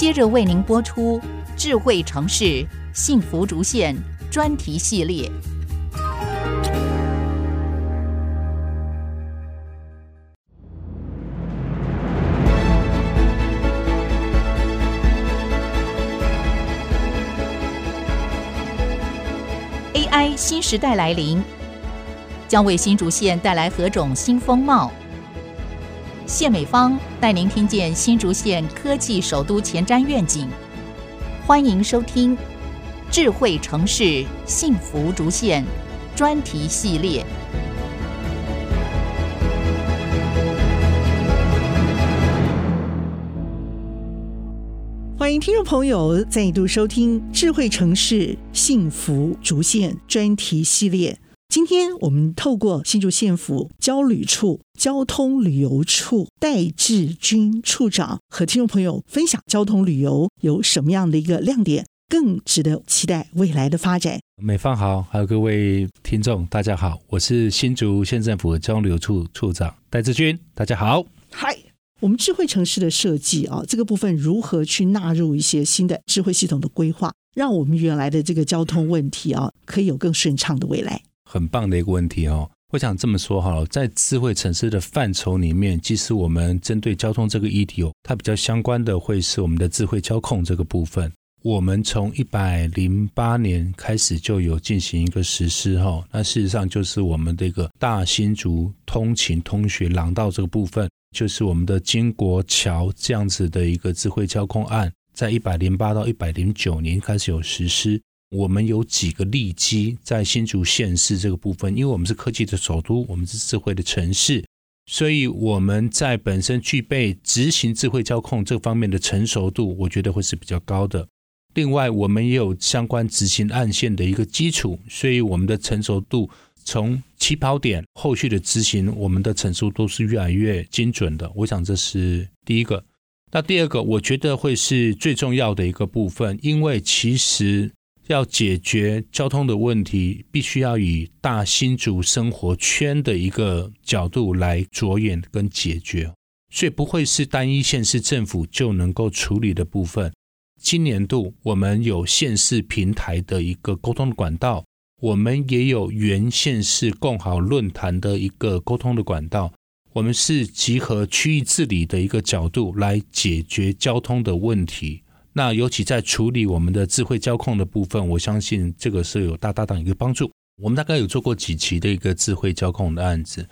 接着为您播出智慧城市幸福竹县专题系列。AI 新时代来临，将为新竹县带来何种新风貌？谢美芳带您听见新竹县科技首都前瞻愿景，欢迎收听《智慧城市幸福竹县》专题系列。欢迎听众朋友再度收听《智慧城市幸福竹县》专题系列。今天我们透过新竹县府交旅处交通旅游处戴志军处长和听众朋友分享交通旅游有什么样的一个亮点，更值得期待未来的发展。美方好，还有各位听众，大家好，我是新竹县政府交通旅游处处长戴志军，大家好。嗨，我们智慧城市的设计啊，这个部分如何去纳入一些新的智慧系统的规划，让我们原来的这个交通问题啊，可以有更顺畅的未来。很棒的一个问题哦，我想这么说哈，在智慧城市的范畴里面，其实我们针对交通这个议题哦，它比较相关的会是我们的智慧交控这个部分。我们从一百零八年开始就有进行一个实施哈，那事实上就是我们的一个大新竹通勤通学廊道这个部分，就是我们的金国桥这样子的一个智慧交控案，在一百零八到一百零九年开始有实施。我们有几个利基在新竹县市这个部分，因为我们是科技的首都，我们是智慧的城市，所以我们在本身具备执行智慧交控这方面的成熟度，我觉得会是比较高的。另外，我们也有相关执行案线的一个基础，所以我们的成熟度从起跑点后续的执行，我们的成熟度是越来越精准的。我想这是第一个。那第二个，我觉得会是最重要的一个部分，因为其实。要解决交通的问题，必须要以大新竹生活圈的一个角度来着眼跟解决，所以不会是单一县市政府就能够处理的部分。今年度我们有县市平台的一个沟通的管道，我们也有原县市共好论坛的一个沟通的管道，我们是集合区域治理的一个角度来解决交通的问题。那尤其在处理我们的智慧交控的部分，我相信这个是有大大的一个帮助。我们大概有做过几期的一个智慧交控的案子，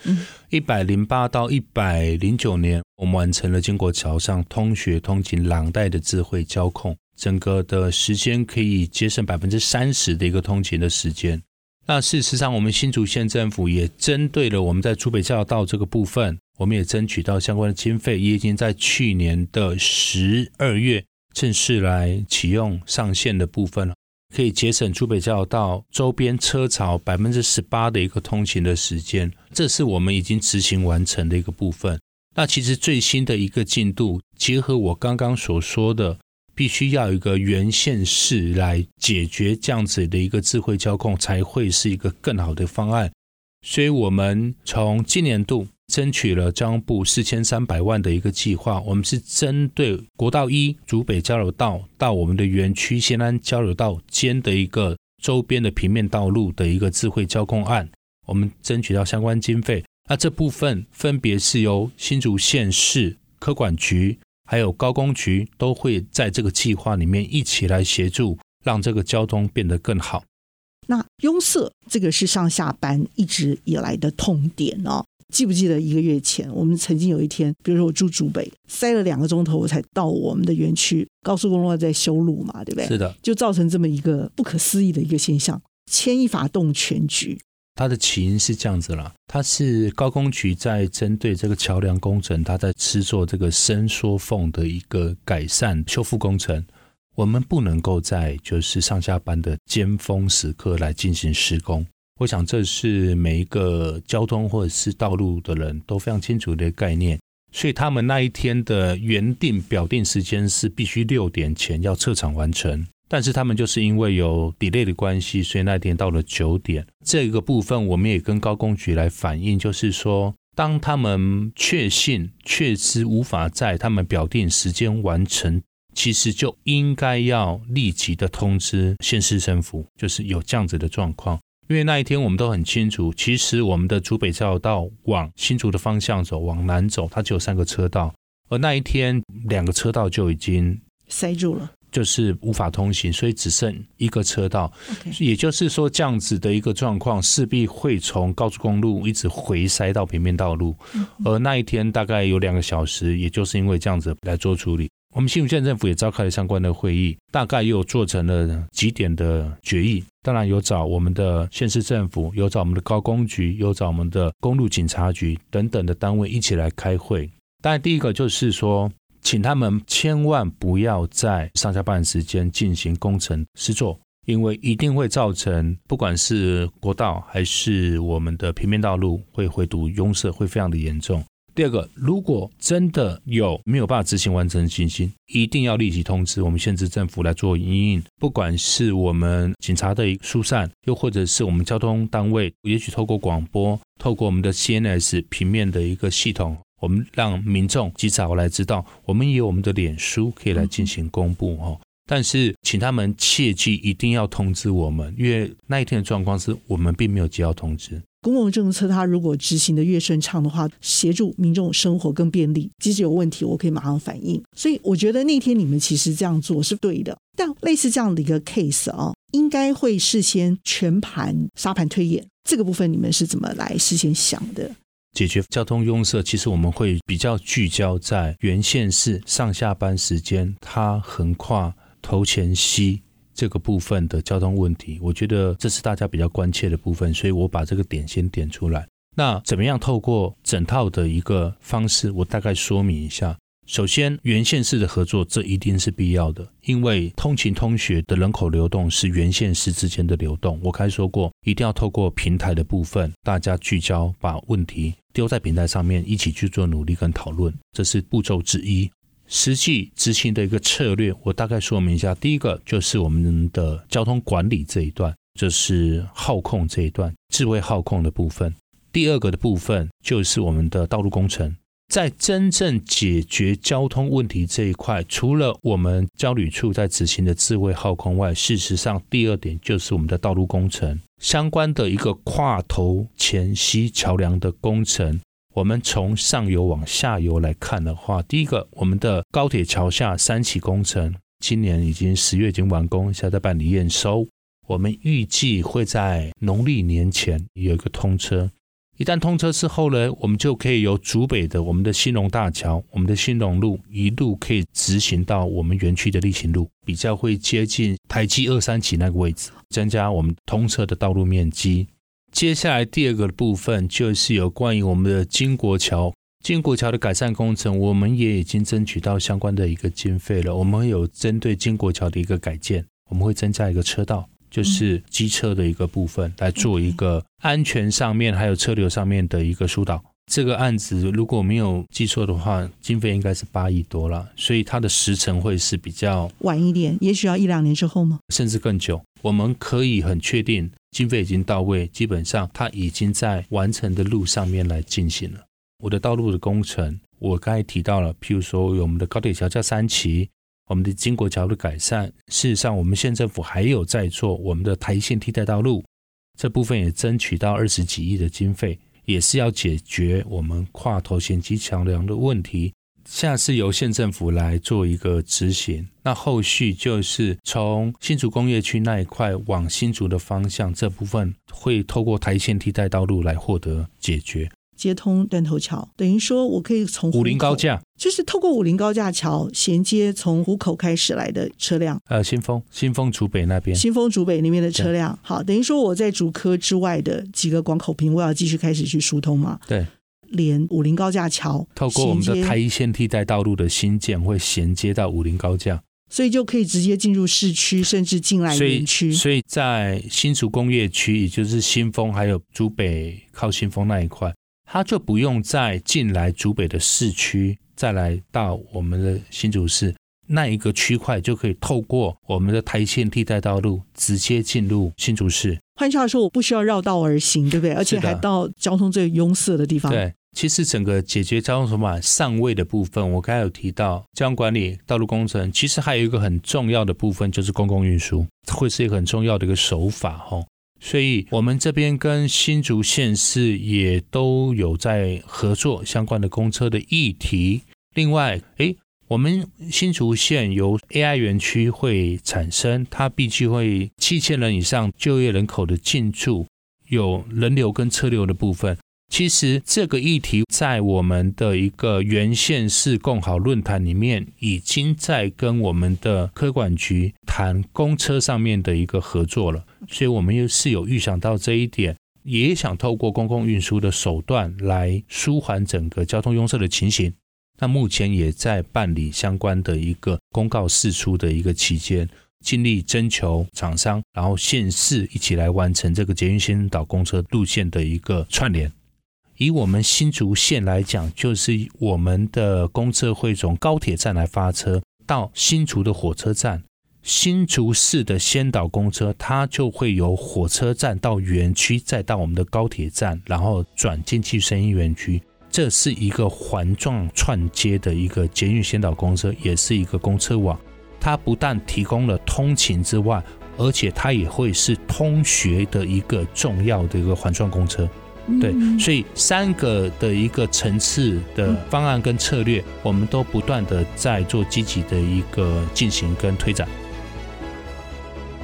一百零八到一百零九年，我们完成了经国桥上通学通勤廊带的智慧交控，整个的时间可以节省百分之三十的一个通勤的时间。那事实上，我们新竹县政府也针对了我们在竹北交道这个部分，我们也争取到相关的经费，也已经在去年的十二月。正式来启用上线的部分了，可以节省竹北交道周边车潮百分之十八的一个通勤的时间，这是我们已经执行完成的一个部分。那其实最新的一个进度，结合我刚刚所说的，必须要有一个原线市来解决这样子的一个智慧交控，才会是一个更好的方案。所以，我们从今年度。争取了交通部四千三百万的一个计划，我们是针对国道一竹北交流道到我们的园区新安交流道间的一个周边的平面道路的一个智慧交控案，我们争取到相关经费。那这部分分别是由新竹县市科管局还有高工局都会在这个计划里面一起来协助，让这个交通变得更好。那拥塞这个是上下班一直以来的痛点哦。记不记得一个月前，我们曾经有一天，比如说我住竹北，塞了两个钟头，我才到我们的园区。高速公路在修路嘛，对不对？是的，就造成这么一个不可思议的一个现象。牵一发动全局。它的起因是这样子啦，它是高工局在针对这个桥梁工程，它在施作这个伸缩缝的一个改善修复工程。我们不能够在就是上下班的尖峰时刻来进行施工。我想这是每一个交通或者是道路的人都非常清楚的概念，所以他们那一天的原定表定时间是必须六点前要撤场完成，但是他们就是因为有 delay 的关系，所以那天到了九点。这个部分我们也跟高工局来反映，就是说，当他们确信确实无法在他们表定时间完成。其实就应该要立即的通知县市政府，就是有这样子的状况。因为那一天我们都很清楚，其实我们的竹北交流道往新竹的方向走，往南走，它只有三个车道，而那一天两个车道就已经塞住了，就是无法通行，所以只剩一个车道。也就是说，这样子的一个状况，势必会从高速公路一直回塞到平面道路。而那一天大概有两个小时，也就是因为这样子来做处理。我们新竹县政府也召开了相关的会议，大概又做成了几点的决议。当然有找我们的县市政府，有找我们的高工局，有找我们的公路警察局等等的单位一起来开会。当然，第一个就是说，请他们千万不要在上下班时间进行工程施作，因为一定会造成不管是国道还是我们的平面道路会回堵拥塞，会非常的严重。第二个，如果真的有没有办法执行完成的情形，一定要立即通知我们县市政府来做营运。不管是我们警察的疏散，又或者是我们交通单位，也许透过广播，透过我们的 CNS 平面的一个系统，我们让民众及早来知道，我们也有我们的脸书可以来进行公布哦。但是，请他们切记一定要通知我们，因为那一天的状况是我们并没有接到通知。公共政策，它如果执行的越顺畅的话，协助民众生活更便利。即使有问题，我可以马上反应。所以我觉得那天你们其实这样做是对的。但类似这样的一个 case 啊，应该会事先全盘沙盘推演。这个部分你们是怎么来事先想的？解决交通拥塞，其实我们会比较聚焦在原线是上下班时间，它横跨头前溪。这个部分的交通问题，我觉得这是大家比较关切的部分，所以我把这个点先点出来。那怎么样透过整套的一个方式，我大概说明一下。首先，原县市的合作，这一定是必要的，因为通勤通学的人口流动是原县市之间的流动。我刚才说过，一定要透过平台的部分，大家聚焦，把问题丢在平台上面，一起去做努力跟讨论，这是步骤之一。实际执行的一个策略，我大概说明一下。第一个就是我们的交通管理这一段，就是号控这一段，智慧号控的部分。第二个的部分就是我们的道路工程，在真正解决交通问题这一块，除了我们交旅处在执行的智慧号控外，事实上第二点就是我们的道路工程相关的一个跨头前溪桥梁的工程。我们从上游往下游来看的话，第一个，我们的高铁桥下三期工程，今年已经十月已经完工，现在在办理验收。我们预计会在农历年前有一个通车。一旦通车之后呢，我们就可以由竹北的我们的兴隆大桥、我们的兴隆路一路可以直行到我们园区的力行路，比较会接近台七二三期那个位置，增加我们通车的道路面积。接下来第二个部分就是有关于我们的金国桥，金国桥的改善工程，我们也已经争取到相关的一个经费了。我们有针对金国桥的一个改建，我们会增加一个车道，就是机车的一个部分，来做一个安全上面还有车流上面的一个疏导。这个案子如果没有记错的话，经费应该是八亿多了，所以它的时程会是比较晚一点，也许要一两年之后吗？甚至更久。我们可以很确定，经费已经到位，基本上它已经在完成的路上面来进行了。我的道路的工程，我刚才提到了，譬如说有我们的高铁桥架三期，我们的经国桥的改善，事实上我们县政府还有在做我们的台线替代道路，这部分也争取到二十几亿的经费。也是要解决我们跨头前溪桥梁的问题，现在是由县政府来做一个执行。那后续就是从新竹工业区那一块往新竹的方向，这部分会透过台线替代道路来获得解决。接通断头桥，等于说我可以从武陵高架，就是透过武陵高架桥衔接从湖口开始来的车辆。呃，新丰，新丰竹北那边，新丰竹北那边的车辆。好，等于说我在竹科之外的几个广口坪，我要继续开始去疏通嘛？对，连武林高架桥，透过我们的台一线替代道路的新建，会衔接到武林高架，所以就可以直接进入市区，甚至进来园区。所以在新竹工业区，也就是新丰还有竹北靠新丰那一块。它就不用再进来竹北的市区，再来到我们的新竹市那一个区块，就可以透过我们的台线替代道路直接进入新竹市。换句话说，我不需要绕道而行，对不对？而且还到交通最拥塞的地方。对，其实整个解决交通筹码上位的部分，我刚才有提到交通管理、道路工程，其实还有一个很重要的部分就是公共运输，会是一个很重要的一个手法哦。所以，我们这边跟新竹县市也都有在合作相关的公车的议题。另外，诶，我们新竹县由 AI 园区会产生，它必须会七千人以上就业人口的进驻，有人流跟车流的部分。其实这个议题在我们的一个原县市共好论坛里面，已经在跟我们的科管局谈公车上面的一个合作了。所以，我们又是有预想到这一点，也想透过公共运输的手段来舒缓整个交通拥塞的情形。那目前也在办理相关的一个公告释出的一个期间，尽力征求厂商，然后县市一起来完成这个捷运先导公车路线的一个串联。以我们新竹县来讲，就是我们的公车会从高铁站来发车到新竹的火车站，新竹市的先导公车，它就会由火车站到园区，再到我们的高铁站，然后转进去生医园区。这是一个环状串接的一个捷运先导公车，也是一个公车网。它不但提供了通勤之外，而且它也会是通学的一个重要的一个环状公车。对，所以三个的一个层次的方案跟策略，我们都不断的在做积极的一个进行跟推展。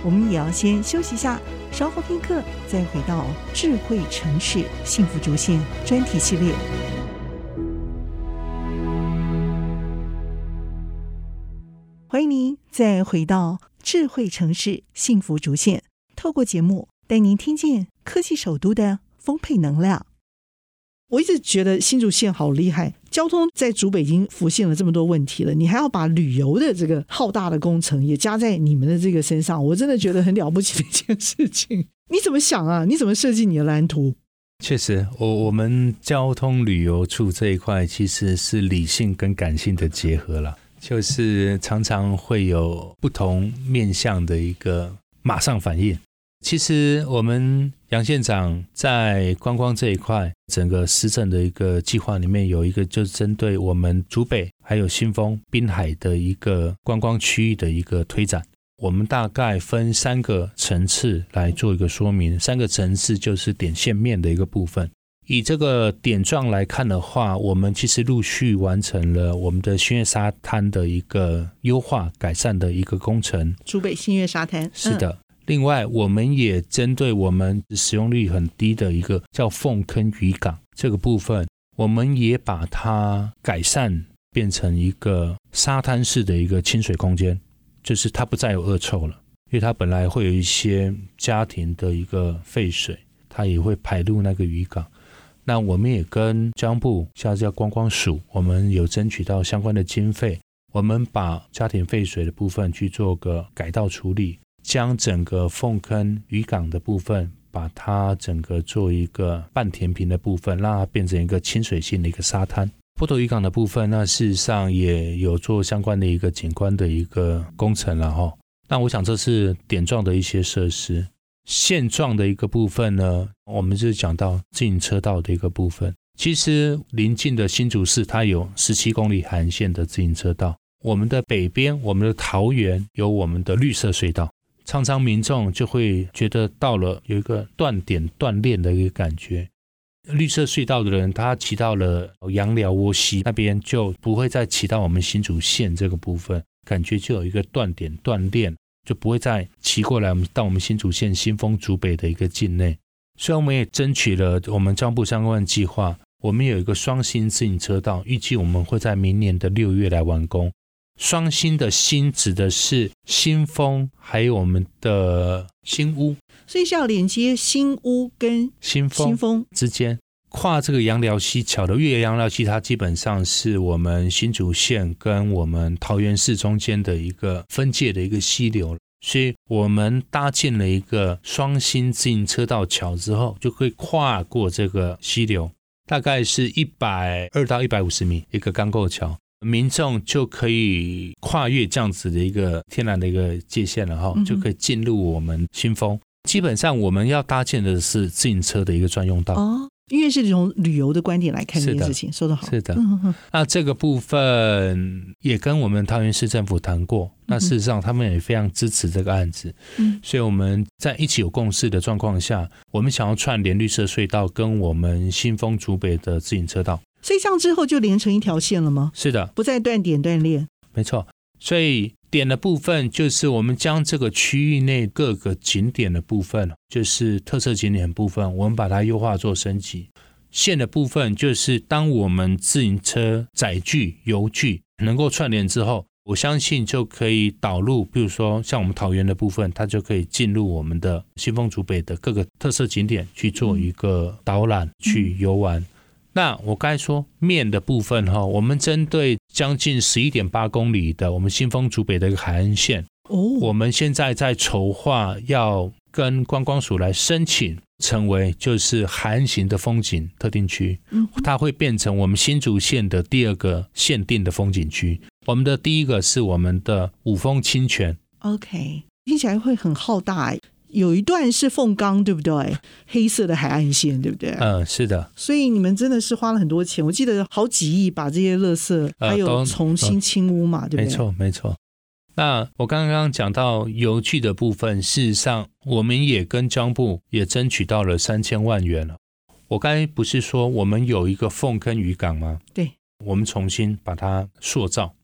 我们也要先休息一下，稍后片刻再回到智慧城市幸福竹线专题系列。欢迎您再回到智慧城市幸福竹线，透过节目带您听见科技首都的。丰沛能量，我一直觉得新竹县好厉害。交通在竹北已经浮现了这么多问题了，你还要把旅游的这个浩大的工程也加在你们的这个身上，我真的觉得很了不起的一件事情。你怎么想啊？你怎么设计你的蓝图？确实，我我们交通旅游处这一块其实是理性跟感性的结合了，就是常常会有不同面向的一个马上反应。其实我们杨县长在观光这一块，整个施政的一个计划里面有一个，就是针对我们竹北还有新丰滨海的一个观光区域的一个推展。我们大概分三个层次来做一个说明。三个层次就是点线面的一个部分。以这个点状来看的话，我们其实陆续完成了我们的新月沙滩的一个优化改善的一个工程。竹北新月沙滩，是的。另外，我们也针对我们使用率很低的一个叫凤坑渔港这个部分，我们也把它改善变成一个沙滩式的一个清水空间，就是它不再有恶臭了，因为它本来会有一些家庭的一个废水，它也会排入那个渔港。那我们也跟交通部，像叫观光署，我们有争取到相关的经费，我们把家庭废水的部分去做个改道处理。将整个凤坑渔港的部分，把它整个做一个半填平的部分，让它变成一个亲水性的一个沙滩。波头渔港的部分，那事实上也有做相关的一个景观的一个工程了哈。那我想这是点状的一些设施，线状的一个部分呢，我们就是讲到自行车道的一个部分。其实邻近的新竹市，它有十七公里环线的自行车道。我们的北边，我们的桃园有我们的绿色隧道。常常民众就会觉得到了有一个断点断链的一个感觉。绿色隧道的人，他骑到了杨寮窝溪那边，就不会再骑到我们新竹县这个部分，感觉就有一个断点断链，就不会再骑过来我们到我们新竹县新丰竹北的一个境内。虽然我们也争取了我们交通部相关的计划，我们有一个双星自行车道，预计我们会在明年的六月来完工。双星的星指的是新风，还有我们的新屋，所以是要连接新屋跟新风新风。之间，跨这个杨寮溪桥的越杨寮溪，它基本上是我们新竹县跟我们桃园市中间的一个分界的一个溪流，所以我们搭建了一个双星自行车道桥之后，就可以跨过这个溪流，大概是一百二到一百五十米一个钢构桥。民众就可以跨越这样子的一个天然的一个界限了哈，就可以进入我们新丰。基本上我们要搭建的是自行车的一个专用道，因为是从旅游的观点来看这件事情，说得好。是的，那这个部分也跟我们桃园市政府谈过，那事实上他们也非常支持这个案子。嗯，所以我们在一起有共识的状况下，我们想要串联绿色隧道跟我们新丰竹北的自行车道。所以这样之后就连成一条线了吗？是的，不再断点断裂。没错，所以点的部分就是我们将这个区域内各个景点的部分，就是特色景点的部分，我们把它优化做升级。线的部分就是当我们自行车载具、油具能够串联之后，我相信就可以导入，比如说像我们桃园的部分，它就可以进入我们的新丰竹北的各个特色景点去做一个导览、去游玩。那我刚才说面的部分哈，我们针对将近十一点八公里的我们新丰竹北的一个海岸线，哦，我们现在在筹划要跟观光署来申请，成为就是海岸型的风景特定区，它会变成我们新竹县的第二个限定的风景区。我们的第一个是我们的五峰清泉，OK，听起来会很浩大。有一段是凤冈，对不对？黑色的海岸线，对不对？嗯，是的。所以你们真的是花了很多钱，我记得好几亿把这些垃圾还有重新清污嘛，对不对？没错，没错。那我刚刚讲到游具的部分，事实上我们也跟交通部也争取到了三千万元了。我刚才不是说我们有一个凤坑渔港吗？对，我们重新把它塑造，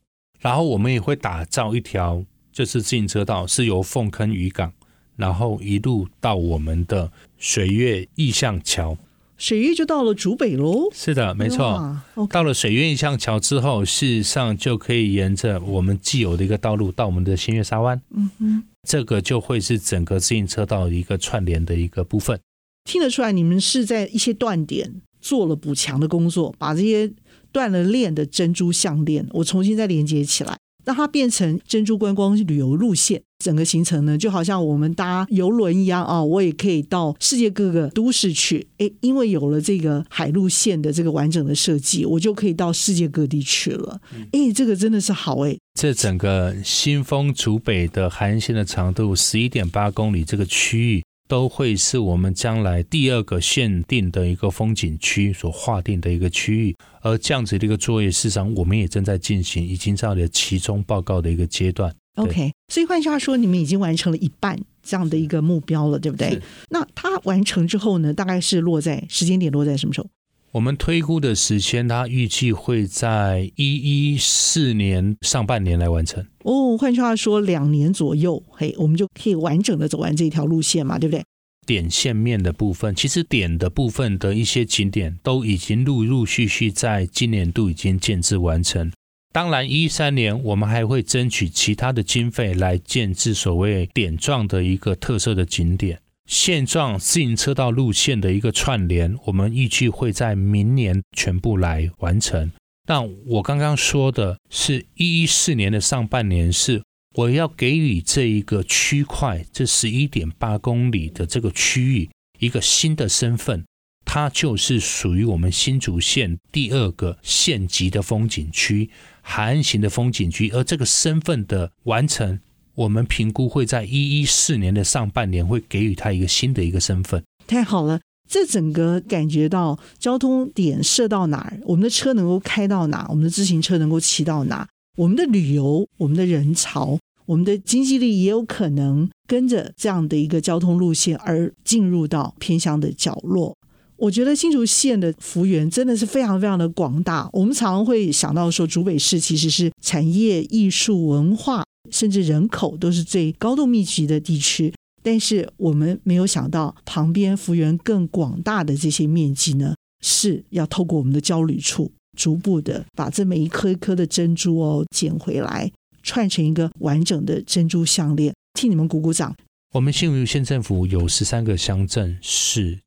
然后我们也会打造一条就是自行车道，是由凤坑渔港。然后一路到我们的水月意象桥，水月就到了竹北喽。是的，没错。到了水月意象桥之后，事实上就可以沿着我们既有的一个道路到我们的新月沙湾。嗯哼，这个就会是整个自行车道一个串联的一个部分。听得出来，你们是在一些断点做了补强的工作，把这些断了链的珍珠项链，我重新再连接起来。让它变成珍珠观光旅游路线，整个行程呢，就好像我们搭游轮一样啊，我也可以到世界各个都市去。诶，因为有了这个海路线的这个完整的设计，我就可以到世界各地去了。诶，这个真的是好诶。这整个新丰竹北的海岸线的长度十一点八公里，这个区域。都会是我们将来第二个限定的一个风景区所划定的一个区域，而这样子的一个作业，事实上我们也正在进行，已经到了其中报告的一个阶段。OK，所以换句话说，你们已经完成了一半这样的一个目标了，对不对？那它完成之后呢，大概是落在时间点落在什么时候？我们推估的时间，它预计会在一一四年上半年来完成。哦，换句话说，两年左右，嘿，我们就可以完整的走完这条路线嘛，对不对？点线面的部分，其实点的部分的一些景点都已经陆陆续续在今年度已经建制完成。当然，一三年我们还会争取其他的经费来建置所谓点状的一个特色的景点。现状自行车道路线的一个串联，我们预计会在明年全部来完成。那我刚刚说的是一四年的上半年，是我要给予这一个区块，这十一点八公里的这个区域一个新的身份，它就是属于我们新竹县第二个县级的风景区，海岸型的风景区，而这个身份的完成。我们评估会在一一四年的上半年会给予他一个新的一个身份。太好了，这整个感觉到交通点设到哪儿，我们的车能够开到哪，我们的自行车能够骑到哪，我们的旅游、我们的人潮、我们的经济力也有可能跟着这样的一个交通路线而进入到偏乡的角落。我觉得新竹县的幅员真的是非常非常的广大。我们常常会想到说，竹北市其实是产业、艺术、文化。甚至人口都是最高度密集的地区，但是我们没有想到旁边幅员更广大的这些面积呢，是要透过我们的交旅处，逐步的把这每一颗一颗的珍珠哦捡回来，串成一个完整的珍珠项链。替你们鼓鼓掌。我们新竹县政府有十三个乡镇市，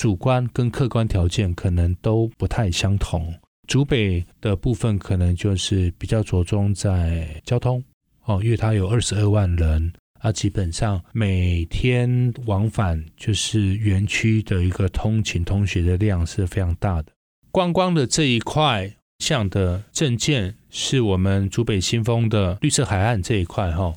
主观跟客观条件可能都不太相同。竹北的部分可能就是比较着重在交通。哦，因为它有二十二万人，啊，基本上每天往返就是园区的一个通勤通学的量是非常大的。观光的这一块项的政见是我们竹北新丰的绿色海岸这一块哈，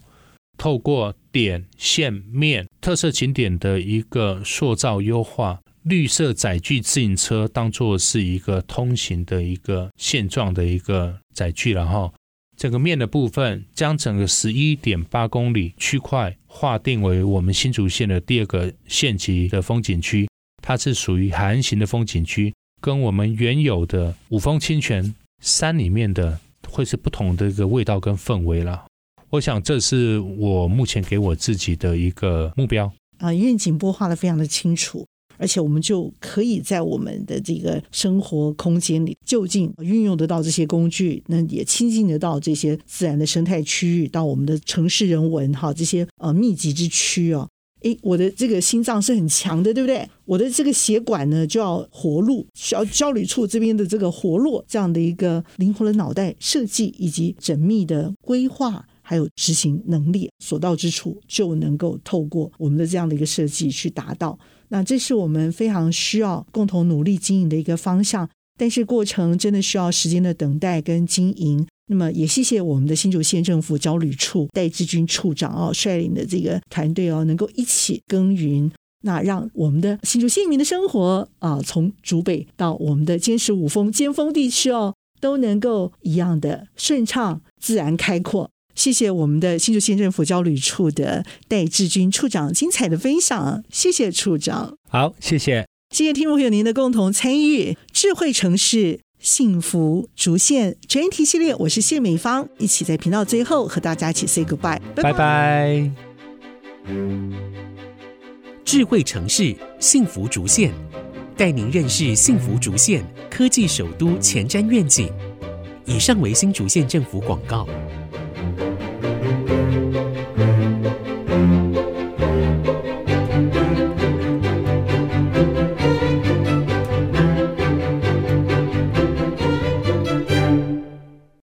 透过点线面特色景点的一个塑造优化，绿色载具自行车当做是一个通行的一个现状的一个载具了哈。整个面的部分将整个十一点八公里区块划定为我们新竹县的第二个县级的风景区，它是属于海岸型的风景区，跟我们原有的五峰清泉山里面的会是不同的一个味道跟氛围了。我想这是我目前给我自己的一个目标啊，愿景擘画的非常的清楚。而且我们就可以在我们的这个生活空间里，就近运用得到这些工具，那也亲近得到这些自然的生态区域，到我们的城市人文哈这些呃密集之区哦，诶，我的这个心脏是很强的，对不对？我的这个血管呢就要活络，需要焦虑处这边的这个活络，这样的一个灵活的脑袋设计以及缜密的规划，还有执行能力，所到之处就能够透过我们的这样的一个设计去达到。那这是我们非常需要共同努力经营的一个方向，但是过程真的需要时间的等待跟经营。那么也谢谢我们的新竹县政府交旅处戴志军处长哦率领的这个团队哦，能够一起耕耘，那让我们的新竹县民的生活啊，从竹北到我们的尖石五峰尖峰地区哦，都能够一样的顺畅、自然、开阔。谢谢我们的新竹县政府交旅处的戴志军处长精彩的分享，谢谢处长。好，谢谢，谢谢听众朋友您的共同参与，智慧城市幸福竹县专题系列，我是谢美芳，一起在频道最后和大家一起 say goodbye，拜拜。智慧城市幸福竹县，带您认识幸福竹县科技首都前瞻愿景。以上为新竹县政府广告。